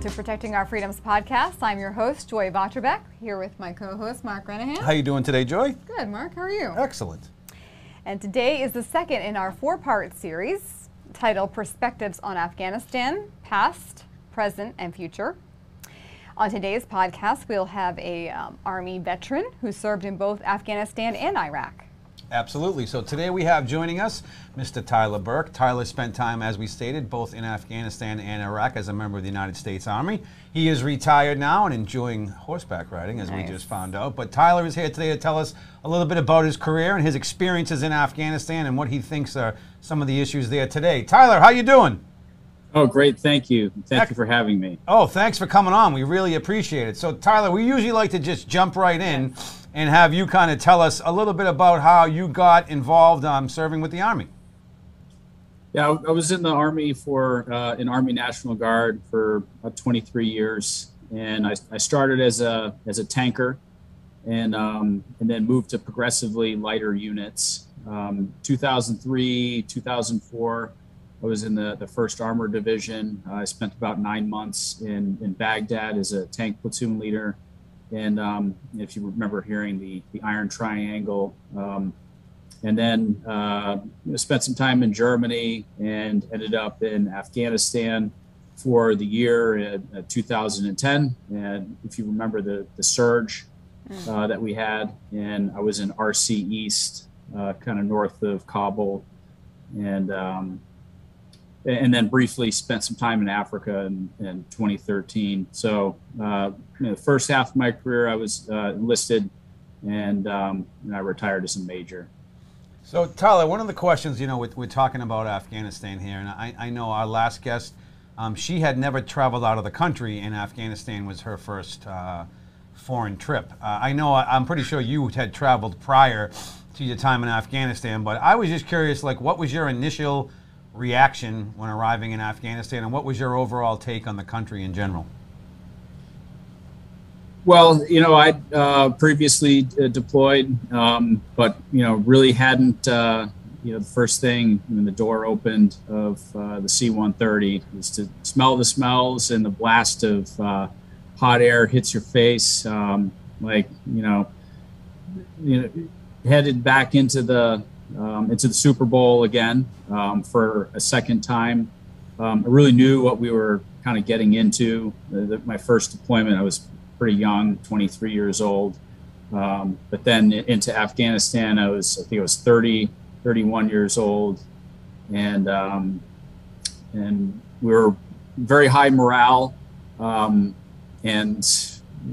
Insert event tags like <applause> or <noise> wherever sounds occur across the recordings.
Welcome to Protecting Our Freedoms podcast. I'm your host, Joy Vatrabek, here with my co-host, Mark Renahan. How are you doing today, Joy? Good, Mark. How are you? Excellent. And today is the second in our four-part series titled Perspectives on Afghanistan, Past, Present, and Future. On today's podcast, we'll have a um, Army veteran who served in both Afghanistan and Iraq. Absolutely. So today we have joining us Mr. Tyler Burke. Tyler spent time, as we stated, both in Afghanistan and Iraq as a member of the United States Army. He is retired now and enjoying horseback riding, as Nice. we just found out. But Tyler is here today to tell us a little bit about his career and his experiences in Afghanistan and what he thinks are some of the issues there today. Tyler, how you doing? Oh, great. Thank you. Thank Ec- you for having me. Oh, thanks for coming on. We really appreciate it. So, Tyler, we usually like to just jump right in and have you kind of tell us a little bit about how you got involved um, serving with the Army. Yeah, I was in the Army for uh, an Army National Guard for about 23 years, and I, I started as a as a tanker, and um, and then moved to progressively lighter units. Um, 2003, 2004, I was in the the First Armored Division. I spent about nine months in in Baghdad as a tank platoon leader, and um, if you remember hearing the the Iron Triangle. Um, and then uh, you know, spent some time in Germany and ended up in Afghanistan for the year in uh, 2010. And if you remember the the surge uh, that we had, and I was in RC East, uh, kind of north of Kabul, and um, and then briefly spent some time in Africa in, in 2013. So uh, you know, the first half of my career, I was uh, enlisted, and, um, and I retired as a major. So, Tyler, one of the questions, you know, we're, we're talking about Afghanistan here, and I, I know our last guest, um, she had never traveled out of the country, and Afghanistan was her first uh, foreign trip. Uh, I know, I'm pretty sure you had traveled prior to your time in Afghanistan, but I was just curious, like, what was your initial reaction when arriving in Afghanistan, and what was your overall take on the country in general? Well, you know, I uh, previously uh, deployed, um, but you know, really hadn't. Uh, you know, the first thing when the door opened of uh, the C-130 was to smell the smells and the blast of uh, hot air hits your face. Um, like you know, you know, headed back into the um, into the Super Bowl again um, for a second time. Um, I really knew what we were kind of getting into. The, the, my first deployment, I was pretty young, 23 years old. Um, but then into Afghanistan, I was, I think I was 30, 31 years old. And, um, and we were very high morale. Um, and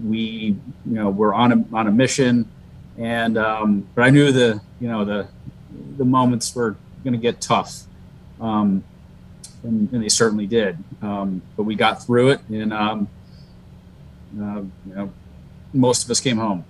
we, you know, were on a, on a mission. And, um, but I knew the, you know, the, the moments were going to get tough. Um, and, and they certainly did. Um, but we got through it, and um, uh, you know, most of us came home.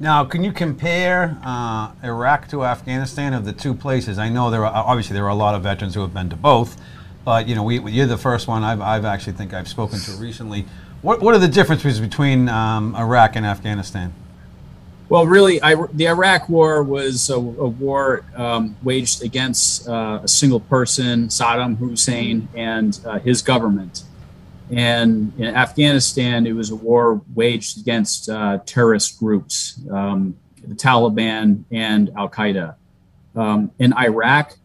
Now, can you compare uh, Iraq to Afghanistan of the two places? I know there are obviously there are a lot of veterans who have been to both, but you know we, you're the first one I've, I've actually think I've spoken to recently. What, what are the differences between um, Iraq and Afghanistan? Well, really, I, the Iraq War was a, a war um, waged against uh, a single person, Saddam Hussein, and uh, his government. And in Afghanistan, it was a war waged against uh, terrorist groups, um, the Taliban and Al Qaeda. Um, in Iraq,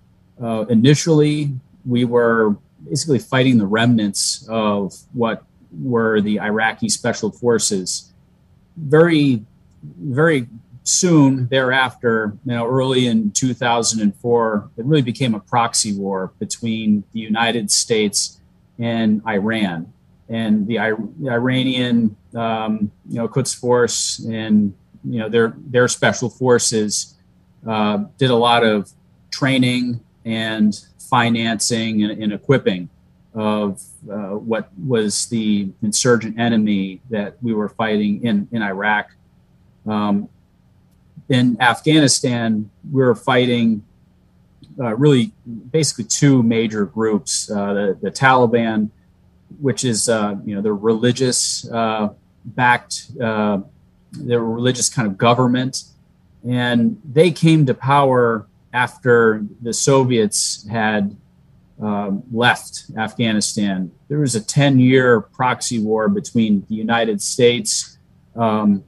uh, initially, we were basically fighting the remnants of what were the Iraqi special forces. Very very soon thereafter, you know, early in 2004, it really became a proxy war between the United States and Iran. And the, the Iranian, um, you know, Quds Force and you know their their special forces uh, did a lot of training and financing and, and equipping of uh, what was the insurgent enemy that we were fighting in in Iraq. Um, in Afghanistan, we were fighting uh, really basically two major groups: uh, the, the Taliban, which is uh, you know the religious uh, backed, uh, the religious kind of government, and they came to power after the Soviets had um, left Afghanistan, there was a 10 year proxy war between the United States. Um,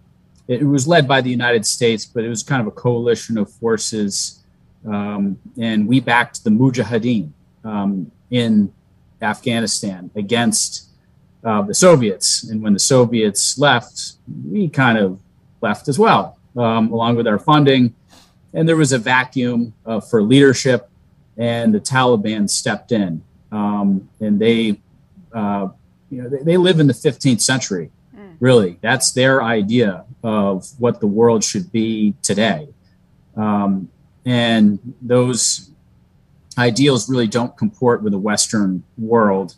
it, was led by the United States, but it was kind of a coalition of forces. Um, and we backed the Mujahideen um, in Afghanistan against uh, the Soviets. And when the Soviets left, we kind of left as well, um, along with our funding. And there was a vacuum uh, for leadership, and the Taliban stepped in. Um, and they, uh, you know, they, they, live in the 15th century. Really, that's their idea of what the world should be today. Um, and those ideals really don't comport with the Western world.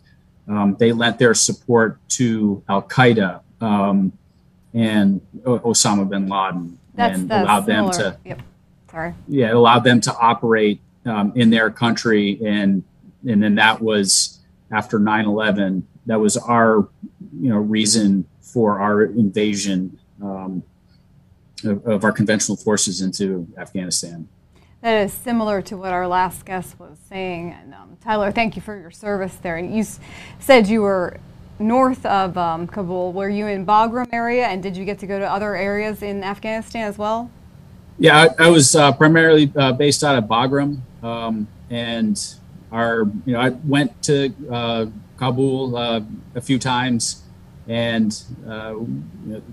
Um, they lent their support to Al Qaeda um, and Osama bin Laden that's, and that's allowed similar. them to. Yep. Sorry. Yeah, it allowed them to operate um, in their country, and and then that was after 9/11. That was our, you know, reason for our invasion um, of, of our conventional forces into Afghanistan that is similar to what our last guest was saying. And um, Tyler, thank you for your service there. And you s- said you were north of um, Kabul. Were you in Bagram area, and did you get to go to other areas in Afghanistan as well? Yeah, I, I was uh, primarily uh, based out of Bagram, um, and our you know I went to uh, Kabul uh, a few times, and uh,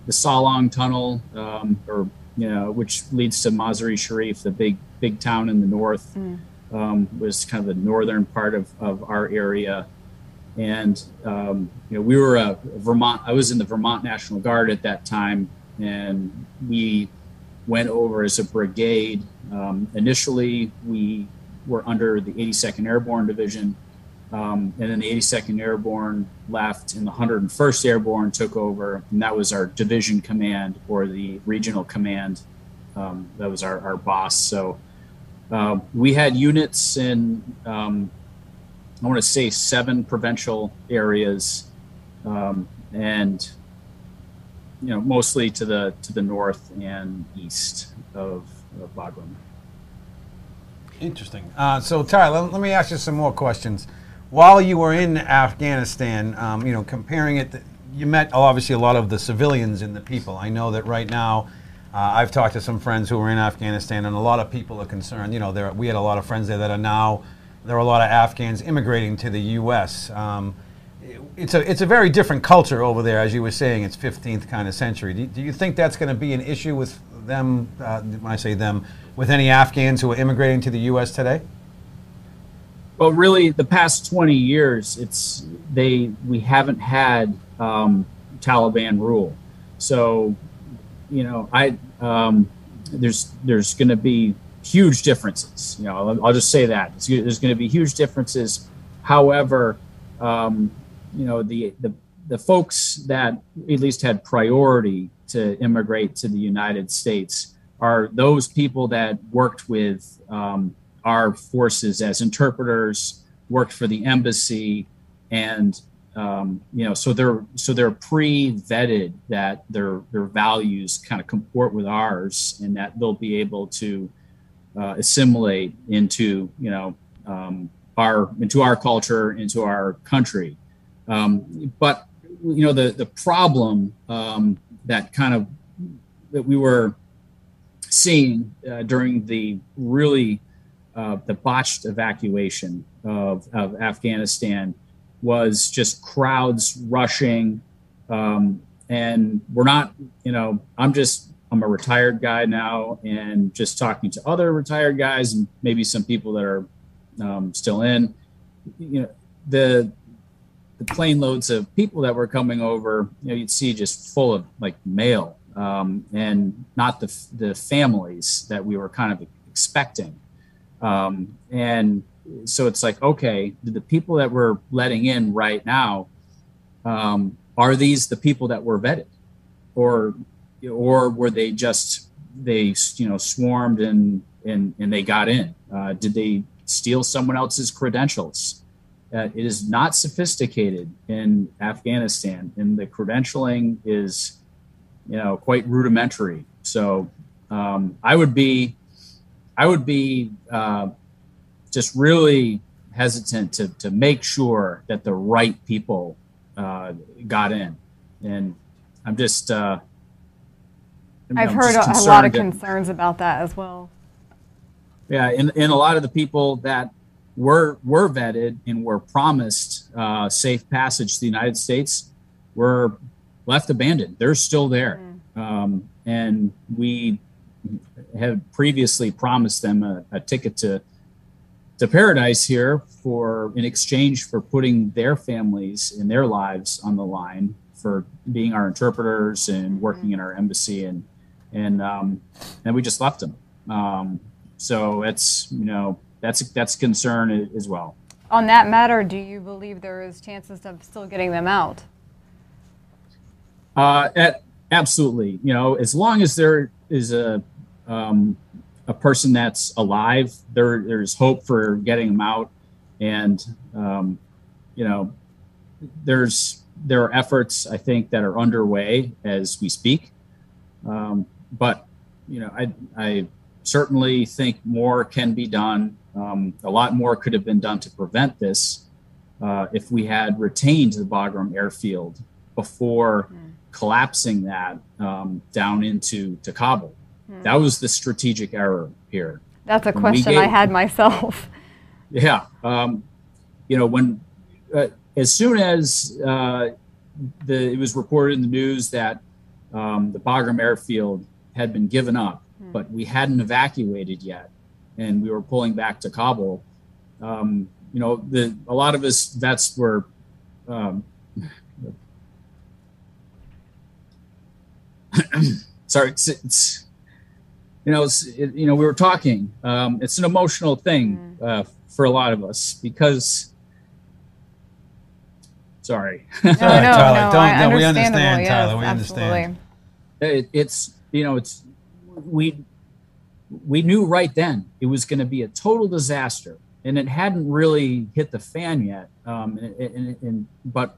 the Salang Tunnel, um, or you know, which leads to Mazar-e Sharif, the big big town in the north, mm. um, was kind of the northern part of, of our area. And, um, you know, we were a Vermont, I was in the Vermont National Guard at that time, and we went over as a brigade. Um, initially, we were under the 82nd Airborne Division, um, and then the 82nd Airborne left, and the 101st Airborne took over, and that was our division command or the regional command. Um, that was our, our boss. So uh, we had units in, um, I want to say, seven provincial areas, um, and you know, mostly to the to the north and east of, of Bagram. Interesting. Uh, so, Tyler, let, let, me ask you some more questions. While you were in Afghanistan, um, you know, comparing it, you met obviously a lot of the civilians and the people. I know that right now uh, I've talked to some friends who were in Afghanistan, and a lot of people are concerned. You know, there, we had a lot of friends there that are now, there are a lot of Afghans immigrating to the U.S. Um, it's a it's a very different culture over there, as you were saying. It's 15th kind of century. Do, do you think that's going to be an issue with them? Uh, when I say them, with any Afghans who are immigrating to the U.S. today? Well, really, the past 20 years, it's they we haven't had um, Taliban rule, so you know, I um, there's there's going to be huge differences. You know, I'll, I'll just say that it's, there's going to be huge differences. However, um, you know, the the the folks that at least had priority to immigrate to the United States are those people that worked with um, our forces as interpreters, worked for the embassy, and um, you know, so they're so they're pre-vetted that their their values kind of comport with ours, and that they'll be able to uh, assimilate into you know um, our into our culture, into our country. Um, but you know, the the problem um, that kind of that we were seeing uh, during the really uh, the botched evacuation of, of Afghanistan was just crowds rushing. Um, and we're not, you know, I'm just, I'm a retired guy now and just talking to other retired guys and maybe some people that are um, still in, you know, the, the plane loads of people that were coming over, you know, you'd see just full of like male um, and not the, the families that we were kind of expecting. Um, and so it's like, okay, the people that we're letting in right now, um, are these the people that were vetted, or or were they just they you know swarmed and and and they got in? Uh, did they steal someone else's credentials? Uh, it is not sophisticated in Afghanistan, and the credentialing is, you know, quite rudimentary. So um, I would be, I would be uh, just really hesitant to to make sure that the right people uh, got in, and I'm just. Uh, I've heard a, a lot of concerns about that as well. Yeah, and, and a lot of the people that were were vetted and were promised uh, safe passage to the United States were left abandoned. They're still there, mm. um, and we have previously promised them a, a, ticket to to paradise here for in exchange for putting their families and their lives on the line for being our interpreters and working mm. in our embassy and and um, and we just left them. Um, so it's you know that's that's a concern as well. On that matter, do you believe there is chances of still getting them out? Uh, at, absolutely. You know, as long as there is a um, a person that's alive, there there's hope for getting them out, and um, you know, there's there are efforts I think that are underway as we speak. Um, but you know, I I certainly think more can be done. Um, a lot more could have been done to prevent this uh, if we had retained the Bagram airfield before mm. collapsing that um, down into to Kabul. Mm. That was the strategic error here. That's a when question gave, I had myself. <laughs> Yeah, um, you know when uh, as soon as uh, the it was reported in the news that um, the Bagram airfield had been given up, mm. but we hadn't evacuated yet, and we were pulling back to Kabul. Um, you know, the a lot of us vets were. Um, <coughs> sorry, it's, it's, you know, it, you know, we were talking. Um, it's an emotional thing mm. uh, for a lot of us because. Sorry. No, no, <laughs> Tyler, no, don't, no, we understand, Tyler. we understand. It, it's you know, it's we we knew right then it was going to be a total disaster, and it hadn't really hit the fan yet. Um, and, and, and, but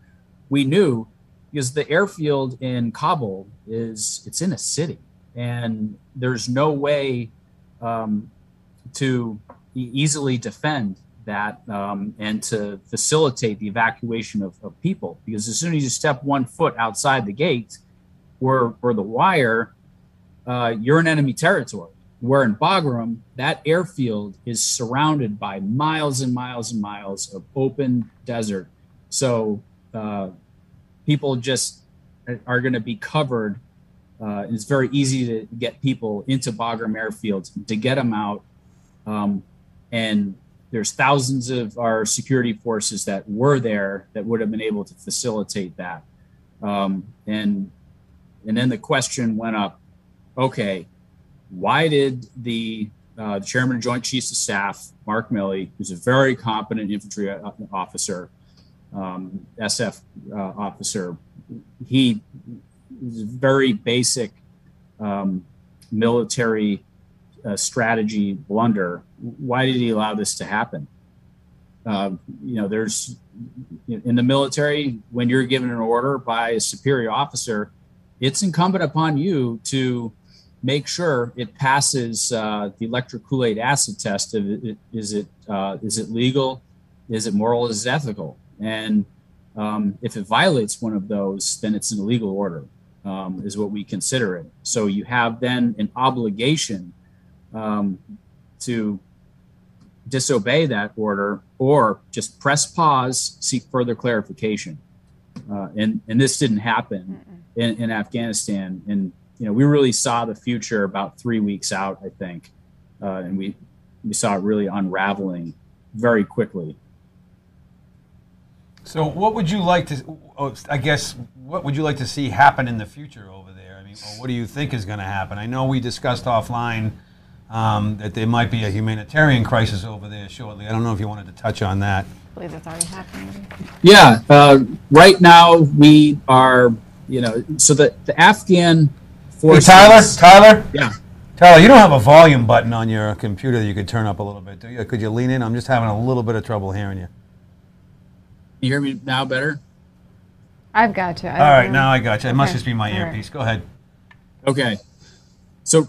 we knew because the airfield in Kabul is it's in a city, and there's no way um, to easily defend that um, and to facilitate the evacuation of, of, people because as soon as you step one foot outside the gate or or the wire uh, you're in enemy territory. Where in Bagram, that airfield is surrounded by miles and miles and miles of open desert. So uh, people just are going to be covered. Uh, it's very easy to get people into Bagram airfield to get them out. Um, and there's thousands of our security forces that were there that would have been able to facilitate that. Um, and and then the question went up okay, why did the, uh, the chairman of Joint Chiefs of Staff, Mark Milley, who's a very competent infantry uh, officer, um, SF uh, officer, he very basic um, military uh, strategy blunder. Why did he allow this to happen? Uh, you know, there's in the military when you're given an order by a superior officer, it's incumbent upon you to make sure it passes uh, the electric Kool-Aid acid test. Of it uh, is it legal? Is it moral? Is it ethical? And um, if it violates one of those, then it's an illegal order, um, is what we consider it. So you have then an obligation um, to disobey that order or just press pause, seek further clarification. Uh, and, and this didn't happen in, in Afghanistan. And you know, we really saw the future about three weeks out, I think, uh, and we we saw it really unraveling very quickly. So, what would you like to? Oh, I guess what would you like to see happen in the future over there? I mean, what do you think is going to happen? I know we discussed offline um, that there might be a humanitarian crisis over there shortly. I don't know if you wanted to touch on that. I believe that's already happening. Yeah, uh, right now we are, you know, so the the Afghan Hey, Tyler, Tyler, Yeah. Tyler, you don't have a volume button on your computer that you could turn up a little bit, do you? Could you lean in? I'm just having a little bit of trouble hearing you. You hear me now better? I've got you. All right, know. now I got you. It must just be my All earpiece. Right. Go ahead. Okay. So,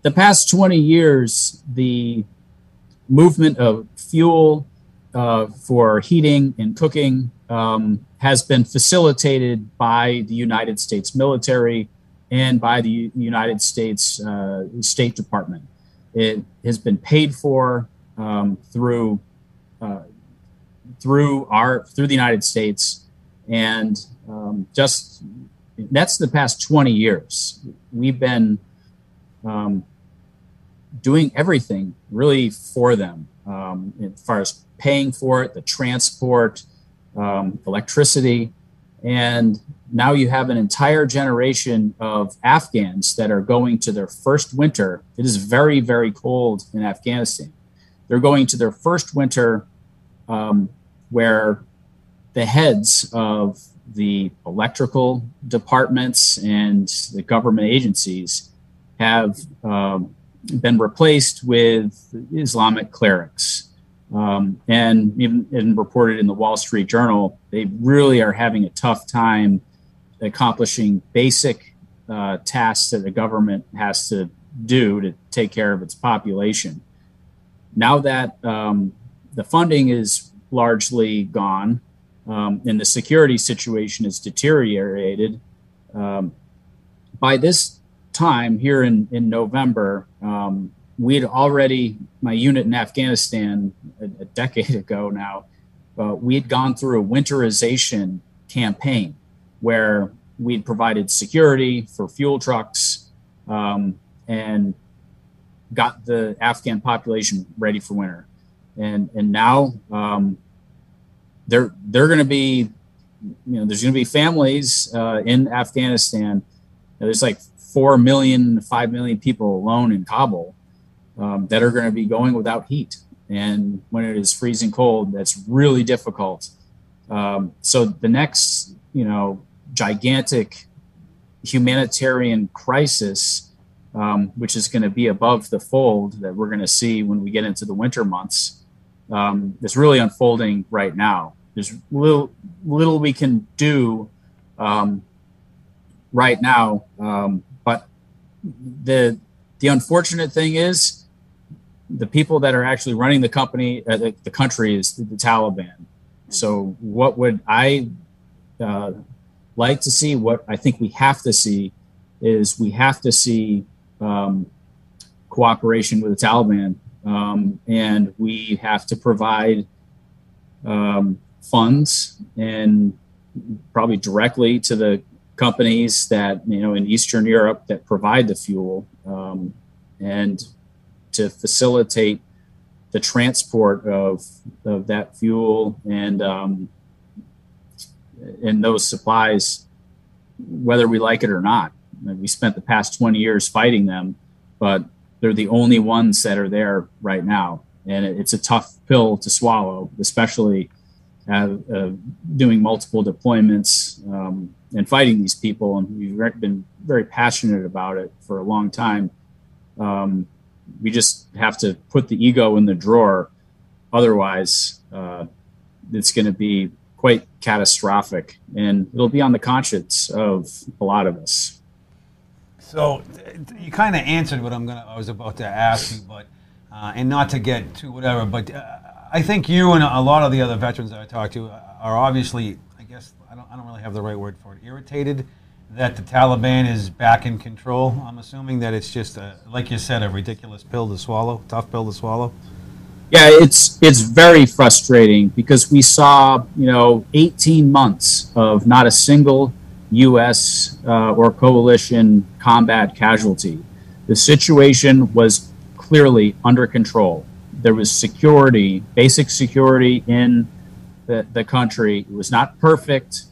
the past 20 years, the movement of fuel uh, for heating and cooking um, has been facilitated by the United States military and by the United States uh, State Department. It has been paid for um, through uh, through our through the United States, and um, just that's the past 20 years. We've been um, doing everything really for them um, as far as paying for it, the transport, um, electricity, and now you have an entire generation of Afghans that are going to their first winter. It is very, very cold in Afghanistan. They're going to their first winter um, where the heads of the electrical departments and the government agencies have um, been replaced with Islamic clerics. Um, and even and reported in the Wall Street Journal, they really are having a tough time accomplishing basic uh, tasks that the government has to do to take care of its population. Now that um, the funding is largely gone um, and the security situation is deteriorated, um, by this time here in, in November, um, we'd already, my unit in Afghanistan a, a decade <laughs> ago now, uh, we had gone through a winterization campaign where we'd provided security for fuel trucks um, and got the Afghan population ready for winter. And, and now um, they're, they're going to be, you know, there's going to be families uh, in Afghanistan. There's like 4 million, 5 million people alone in Kabul um, that are going to be going without heat. And when it is freezing cold, that's really difficult. Um, so the next, you know, gigantic humanitarian crisis, um, which is going to be above the fold that we're going to see when we get into the winter months, um, is really unfolding right now. There's little little we can do um, right now, um, but the the unfortunate thing is the people that are actually running the company, uh, the, the, country is the, the Taliban. So, what would I uh, like to see? What I think we have to see is we have to see um, cooperation with the Taliban, um, and we have to provide um, funds and probably directly to the companies that you know in Eastern Europe that provide the fuel, um, and to facilitate the transport of of that fuel and um, and those supplies, whether we like it or not. We spent the past 20 years fighting them, but they're the only ones that are there right now. And it's a tough pill to swallow, especially uh, uh, doing multiple deployments um, and fighting these people. And we've been very passionate about it for a long time. Um, we just have to put the ego in the drawer. Otherwise, uh, it's going to be quite catastrophic, and it'll be on the conscience of a lot of us. So you kind of answered what I'm gonna I was about to ask you, but uh, and not to get to whatever, but uh, I think you and a lot of the other veterans that I talked to are obviously, I guess I don't I don't really have the right word for it, irritated that the Taliban is back in control. I'm assuming that it's just a, like you said, a ridiculous pill to swallow, tough pill to swallow yeah, it's it's very frustrating because we saw you know 18 months of not a single U.S. Uh, or coalition combat casualty. The situation was clearly under control. There was security, basic security in the, the country. It was not perfect,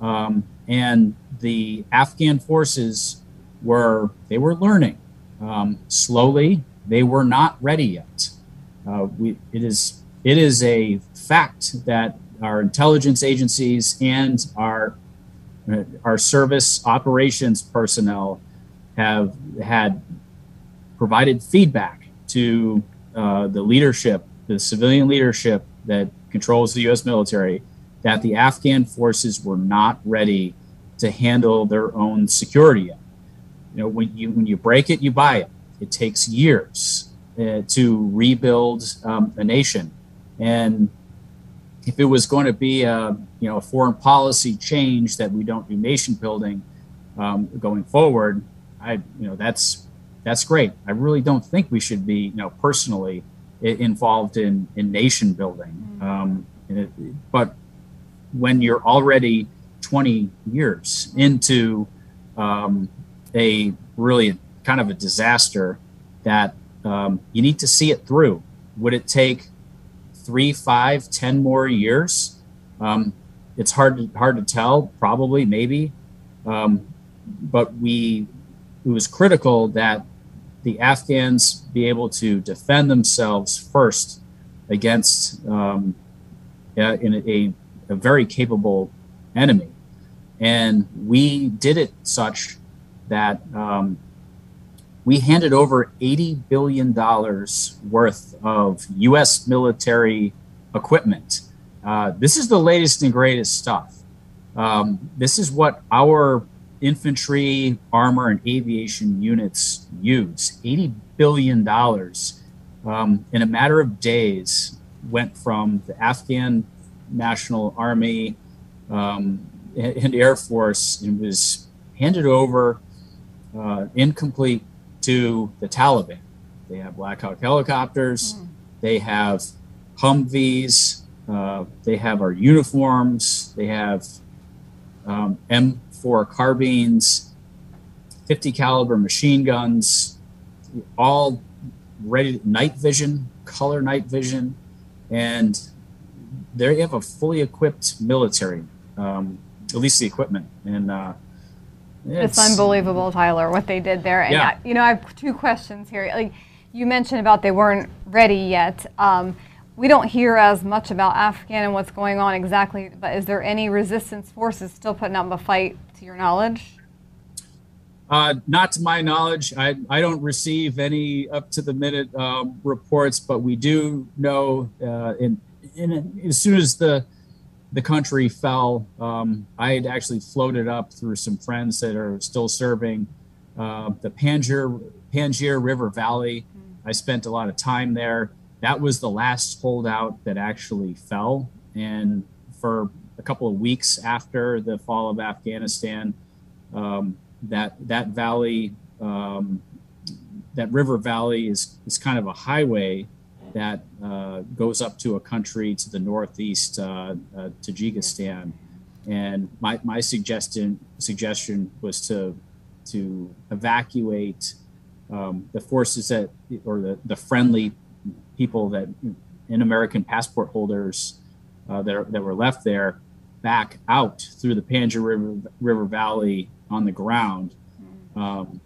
um, and the Afghan forces were they were learning um, slowly. They were not ready yet. Uh, we, it is it is a fact that our intelligence agencies and our our service operations personnel have had provided feedback to uh, the leadership, the civilian leadership that controls the U.S. military, that the Afghan forces were not ready to handle their own security. You know, when you when you break it, you buy it. It takes years uh, to rebuild um, a nation. And if it was going to be a you know a foreign policy change that we don't do nation building um, going forward, I you know that's that's great. I really don't think we should be you know personally involved in in nation building. Um, it, but when you're already 20 years into um, a really kind of a disaster, that um, you need to see it through. Would it take three, five, ten more years? Um, it's hard to hard to tell. Probably, maybe, um, but we it was critical that the Afghans be able to defend themselves first against um, in a, a, very capable enemy, and we did it such that um, we handed over $80 billion worth of U.S. military equipment. Uh, this is the latest and greatest stuff. Um, this is what our infantry, armor, and aviation units use. $80 billion um, in a matter of days went from the Afghan National Army um, and Air Force and was handed over uh, incomplete to the Taliban. They have Black Hawk helicopters, mm. they have Humvees, uh, they have our uniforms, they have um, M4 carbines, 50 caliber machine guns, all ready night vision, color night vision, and they have a fully equipped military, um, at least the equipment. And uh, it's, it's, unbelievable, Tyler, what they did there. And yeah. I, you know, I have two questions here. Like you mentioned about they weren't ready yet. Um, we don't hear as much about Afghan and what's going on exactly, but is there any resistance forces still putting up a fight to your knowledge? Uh, not to my knowledge. I, I don't receive any up to the minute um, reports, but we do know uh, in, in, as soon as the the country fell, um, I had actually floated up through some friends that are still serving uh, the Panjshir, Panjshir River Valley. I spent a lot of time there. That was the last holdout that actually fell. And for a couple of weeks after the fall of Afghanistan, um, that that valley, um, that river valley is is kind of a highway that uh, goes up to a country to the northeast, uh, uh, Tajikistan. And my, my suggestion suggestion was to to evacuate um, the forces that or the, the friendly people that in American passport holders uh, that, are, that were left there back out through the Panjshir River, River Valley on the ground um,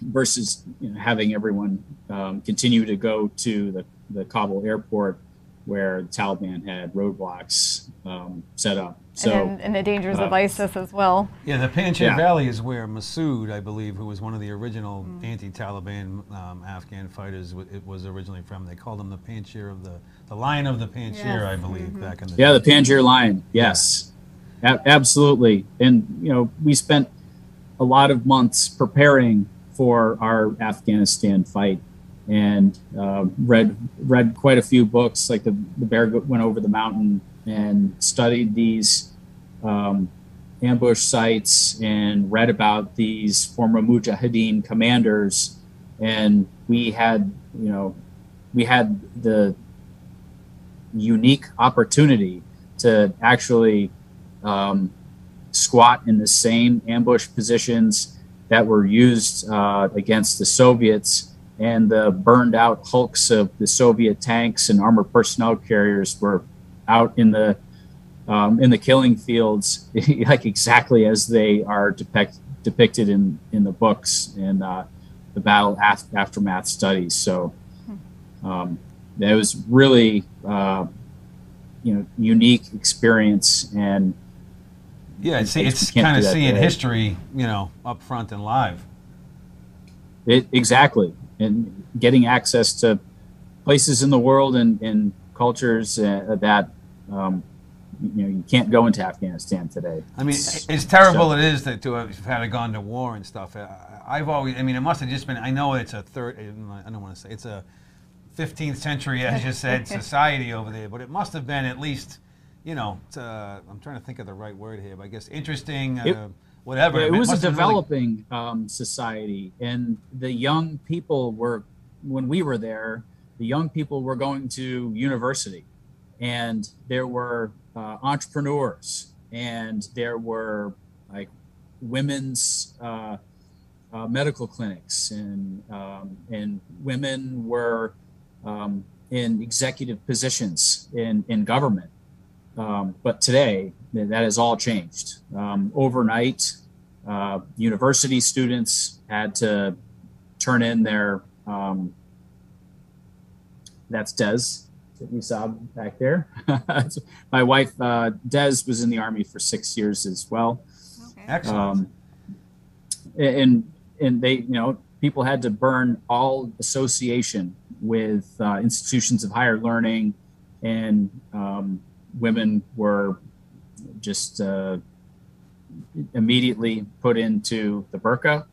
versus you know, having everyone um, continue to go to the the Kabul airport where the Taliban had roadblocks um, set up. So, and, and the dangers uh, of ISIS as well. Yeah, the Panjshir yeah. Valley is where Masood, I believe, who was one of the original mm. anti-Taliban um, Afghan fighters, it was originally from. They called him the Panjshir of the, the Lion of the Panjshir, yes. I believe, mm-hmm. back in the Yeah, day. the Panjshir Lion, yes. Yeah. A- absolutely. And, you know, we spent a lot of months preparing for our Afghanistan fight and uh, read read quite a few books. Like the the bear went over the mountain and studied these um, ambush sites and read about these former Mujahideen commanders. And we had you know we had the unique opportunity to actually um, squat in the same ambush positions that were used uh, against the Soviets and the burned out hulks of the Soviet tanks and armored personnel carriers were out in the um, in the killing fields, <laughs> like exactly as they are depict, depicted in in the books and uh, the battle af- aftermath studies. So um, it was really uh, you know unique experience and yeah, see, it's kind of seeing day. history, you know, up front and live. It, exactly and getting access to places in the world and, and cultures uh, that um, you know you can't go into Afghanistan today. I mean, it's terrible so, it is that to have had gone to war and stuff. I've always, I mean, it must have just been. I know it's a third. I don't want to say it's a 15th century, as you <laughs> said, society over there, but it must have been at least you know, uh, I'm trying to think of the right word here, but I guess interesting, It- uh, whatever. Yeah, it was a must have really- developing um, society, and the young people were, when we were there, the young people were going to university, and there were uh, entrepreneurs, and there were like women's uh, uh, medical clinics, and um, and women were um, in executive positions in in government. Um, but today, that has all changed. Um, overnight, uh, university students had to turn in their. Um, that's Des that you saw back there. <laughs> My wife, uh, Des, was in the army for six years as well. Okay. Excellent. Um, and and they, you know, people had to burn all association with uh, institutions of higher learning, and um, women were just uh, immediately put into the burqa,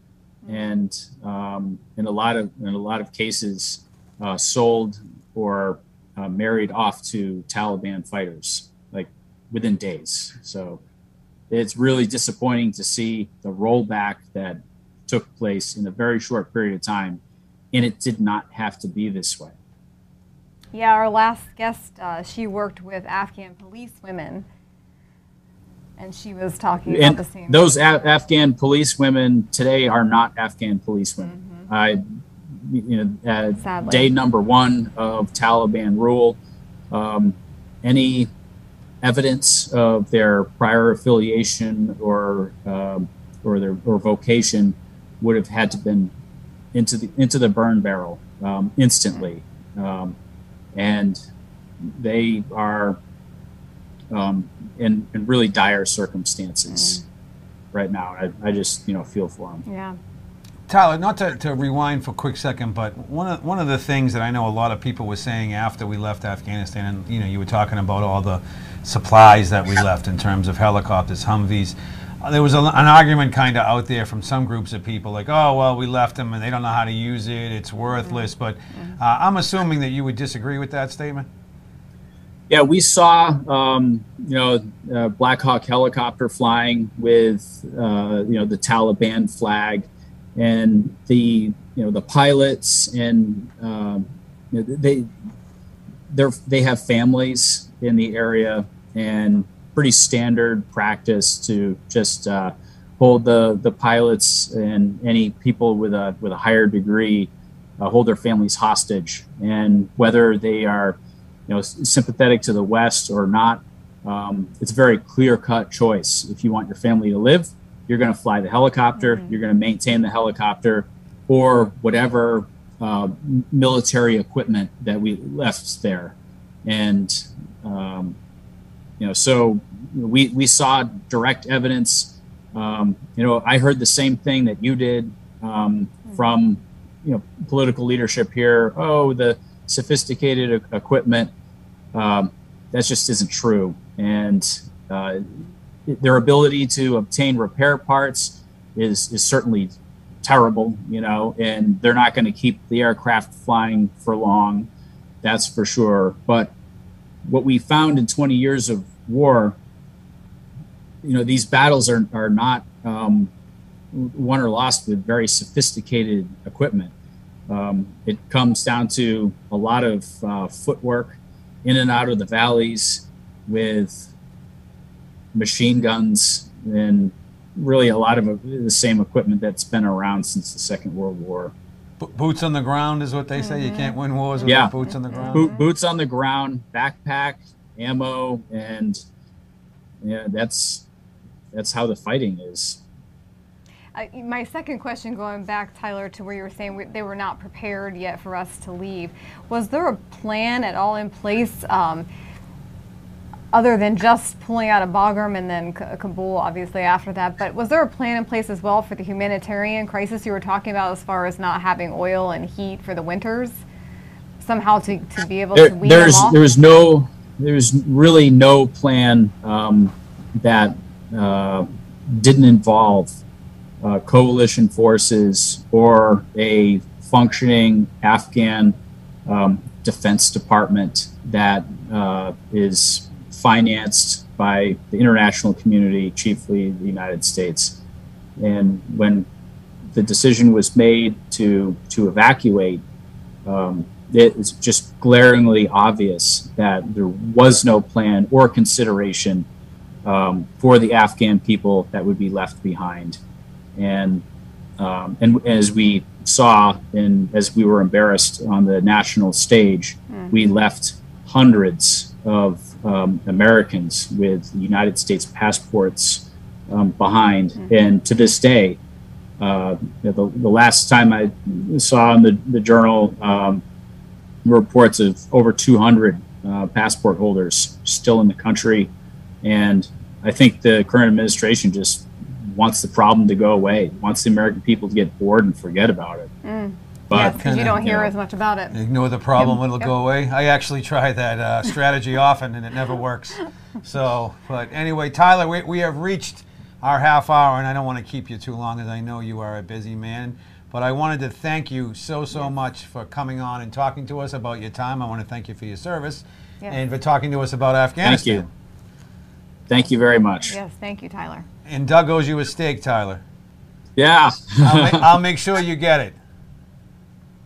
and um, in a lot of in a lot of cases, uh, sold or uh, married off to Taliban fighters, like within days. So it's really disappointing to see the rollback that took place in a very short period of time, and it did not have to be this way. Yeah, our last guest, uh, she worked with Afghan police women, and she was talking about the same. those A- Afghan police women today are not Afghan police women. I, you know, uh, Sadly. day number one of Taliban rule, um, any evidence of their prior affiliation or um, or their or vocation would have had to been into the into the burn barrel um, instantly, um, and they are um, in, in really dire circumstances right now. I, I just you know feel for them. yeah. Tyler, not to, to rewind for a quick second, but one of, one of the things that I know a lot of people were saying after we left Afghanistan, and you know, you were talking about all the supplies that we left in terms of helicopters, Humvees. Uh, there was a, an argument kind of out there from some groups of people, like, oh, well, we left them and they don't know how to use it, it's worthless. But uh, I'm assuming that you would disagree with that statement. Yeah, we saw um, you know uh, Black Hawk helicopter flying with uh, you know the Taliban flag, and the you know the pilots and um, you know, they they they have families in the area and pretty standard practice to just uh, hold the the pilots and any people with a with a higher degree uh, hold their families hostage and whether they are you know sympathetic to the West or not. Um, it's a very clear cut choice. If you want your family to live, you're going to fly the helicopter. You're going to maintain the helicopter, or whatever uh, military equipment that we left there. And um, you know, so we we saw direct evidence. Um, you know, I heard the same thing that you did um, from you know political leadership here. Oh, the sophisticated equipment. Um, that just isn't true. And uh, their ability to obtain repair parts is is certainly terrible. You know, and they're not going to keep the aircraft flying for long. That's for sure. But what we found in 20 years of war, you know, these battles are are not um, won or lost with very sophisticated equipment. Um, it comes down to a lot of uh, footwork in and out of the valleys with machine guns and really a lot of uh, the same equipment that's been around since the Second World War. Bo- boots on the ground is what they say. You can't win wars without Yeah. boots on the ground. Boot, boots on the ground, backpack, ammo, and yeah, that's that's how the fighting is. Uh, my second question, going back, Tyler, to where you were saying we, they were not prepared yet for us to leave, was there a plan at all in place, um, other than just pulling out of Bagram and then Kabul, obviously after that? But was there a plan in place as well for the humanitarian crisis you were talking about, as far as not having oil and heat for the winters, somehow to, to be able There, to wean there's them off? there was no there's really no plan um, that uh, didn't involve uh, coalition forces or a functioning Afghan um, defense department that uh, is financed by the international community, chiefly the United States. And when the decision was made to to evacuate, um, was just glaringly obvious that there was no plan or consideration um, for the Afghan people that would be left behind. And um, and as we saw, and as we were embarrassed on the national stage, mm. we left hundreds of um, Americans with United States passports um, behind. Mm-hmm. And to this day, uh, the, the, last time I saw in the, the journal um, reports of over 200 uh, passport holders still in the country. And I think the current administration just wants the problem to go away, wants the American people to get bored and forget about it. Mm. But because you don't hear you know, as much about it. Ignore the problem; yep. it'll yep. go away. I actually try that uh, strategy often, and it never works. So, but anyway, Tyler, we, we have reached our half hour, and I don't want to keep you too long, as I know you are a busy man. But I wanted to thank you so so yes. much for coming on and talking to us about your time. I want to thank you for your service yes. and for talking to us about Afghanistan. Thank you. Thank you very much. Yes, thank you, Tyler. And Doug owes you a steak, Tyler. Yeah. I'll, ma- <laughs> I'll make sure you get it.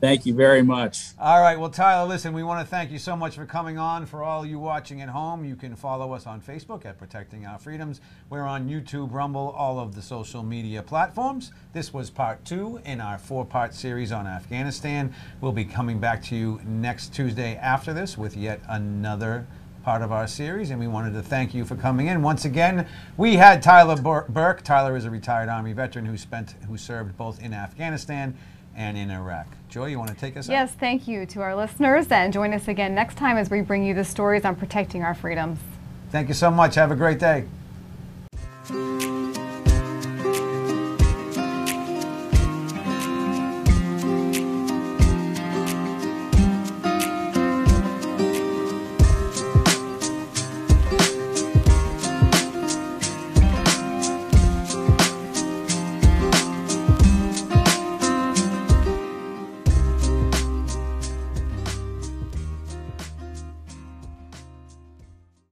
Thank you very much. All right. Well, Tyler, listen, we want to thank you so much for coming on. For all you watching at home, you can follow us on Facebook at Protecting Our Freedoms. We're on YouTube, Rumble, all of the social media platforms. This was part two in our four part series on Afghanistan. We'll be coming back to you next Tuesday after this with yet another part of our series, and we wanted to thank you for coming in. Once again, we had Tyler Burke. Tyler is a retired Army veteran who spent, who served both in Afghanistan and in Iraq. Joy, you want to take us Yes, thank you to our listeners, and join us again next time as we bring you the stories on protecting our freedoms. Thank you so much. Have a great day.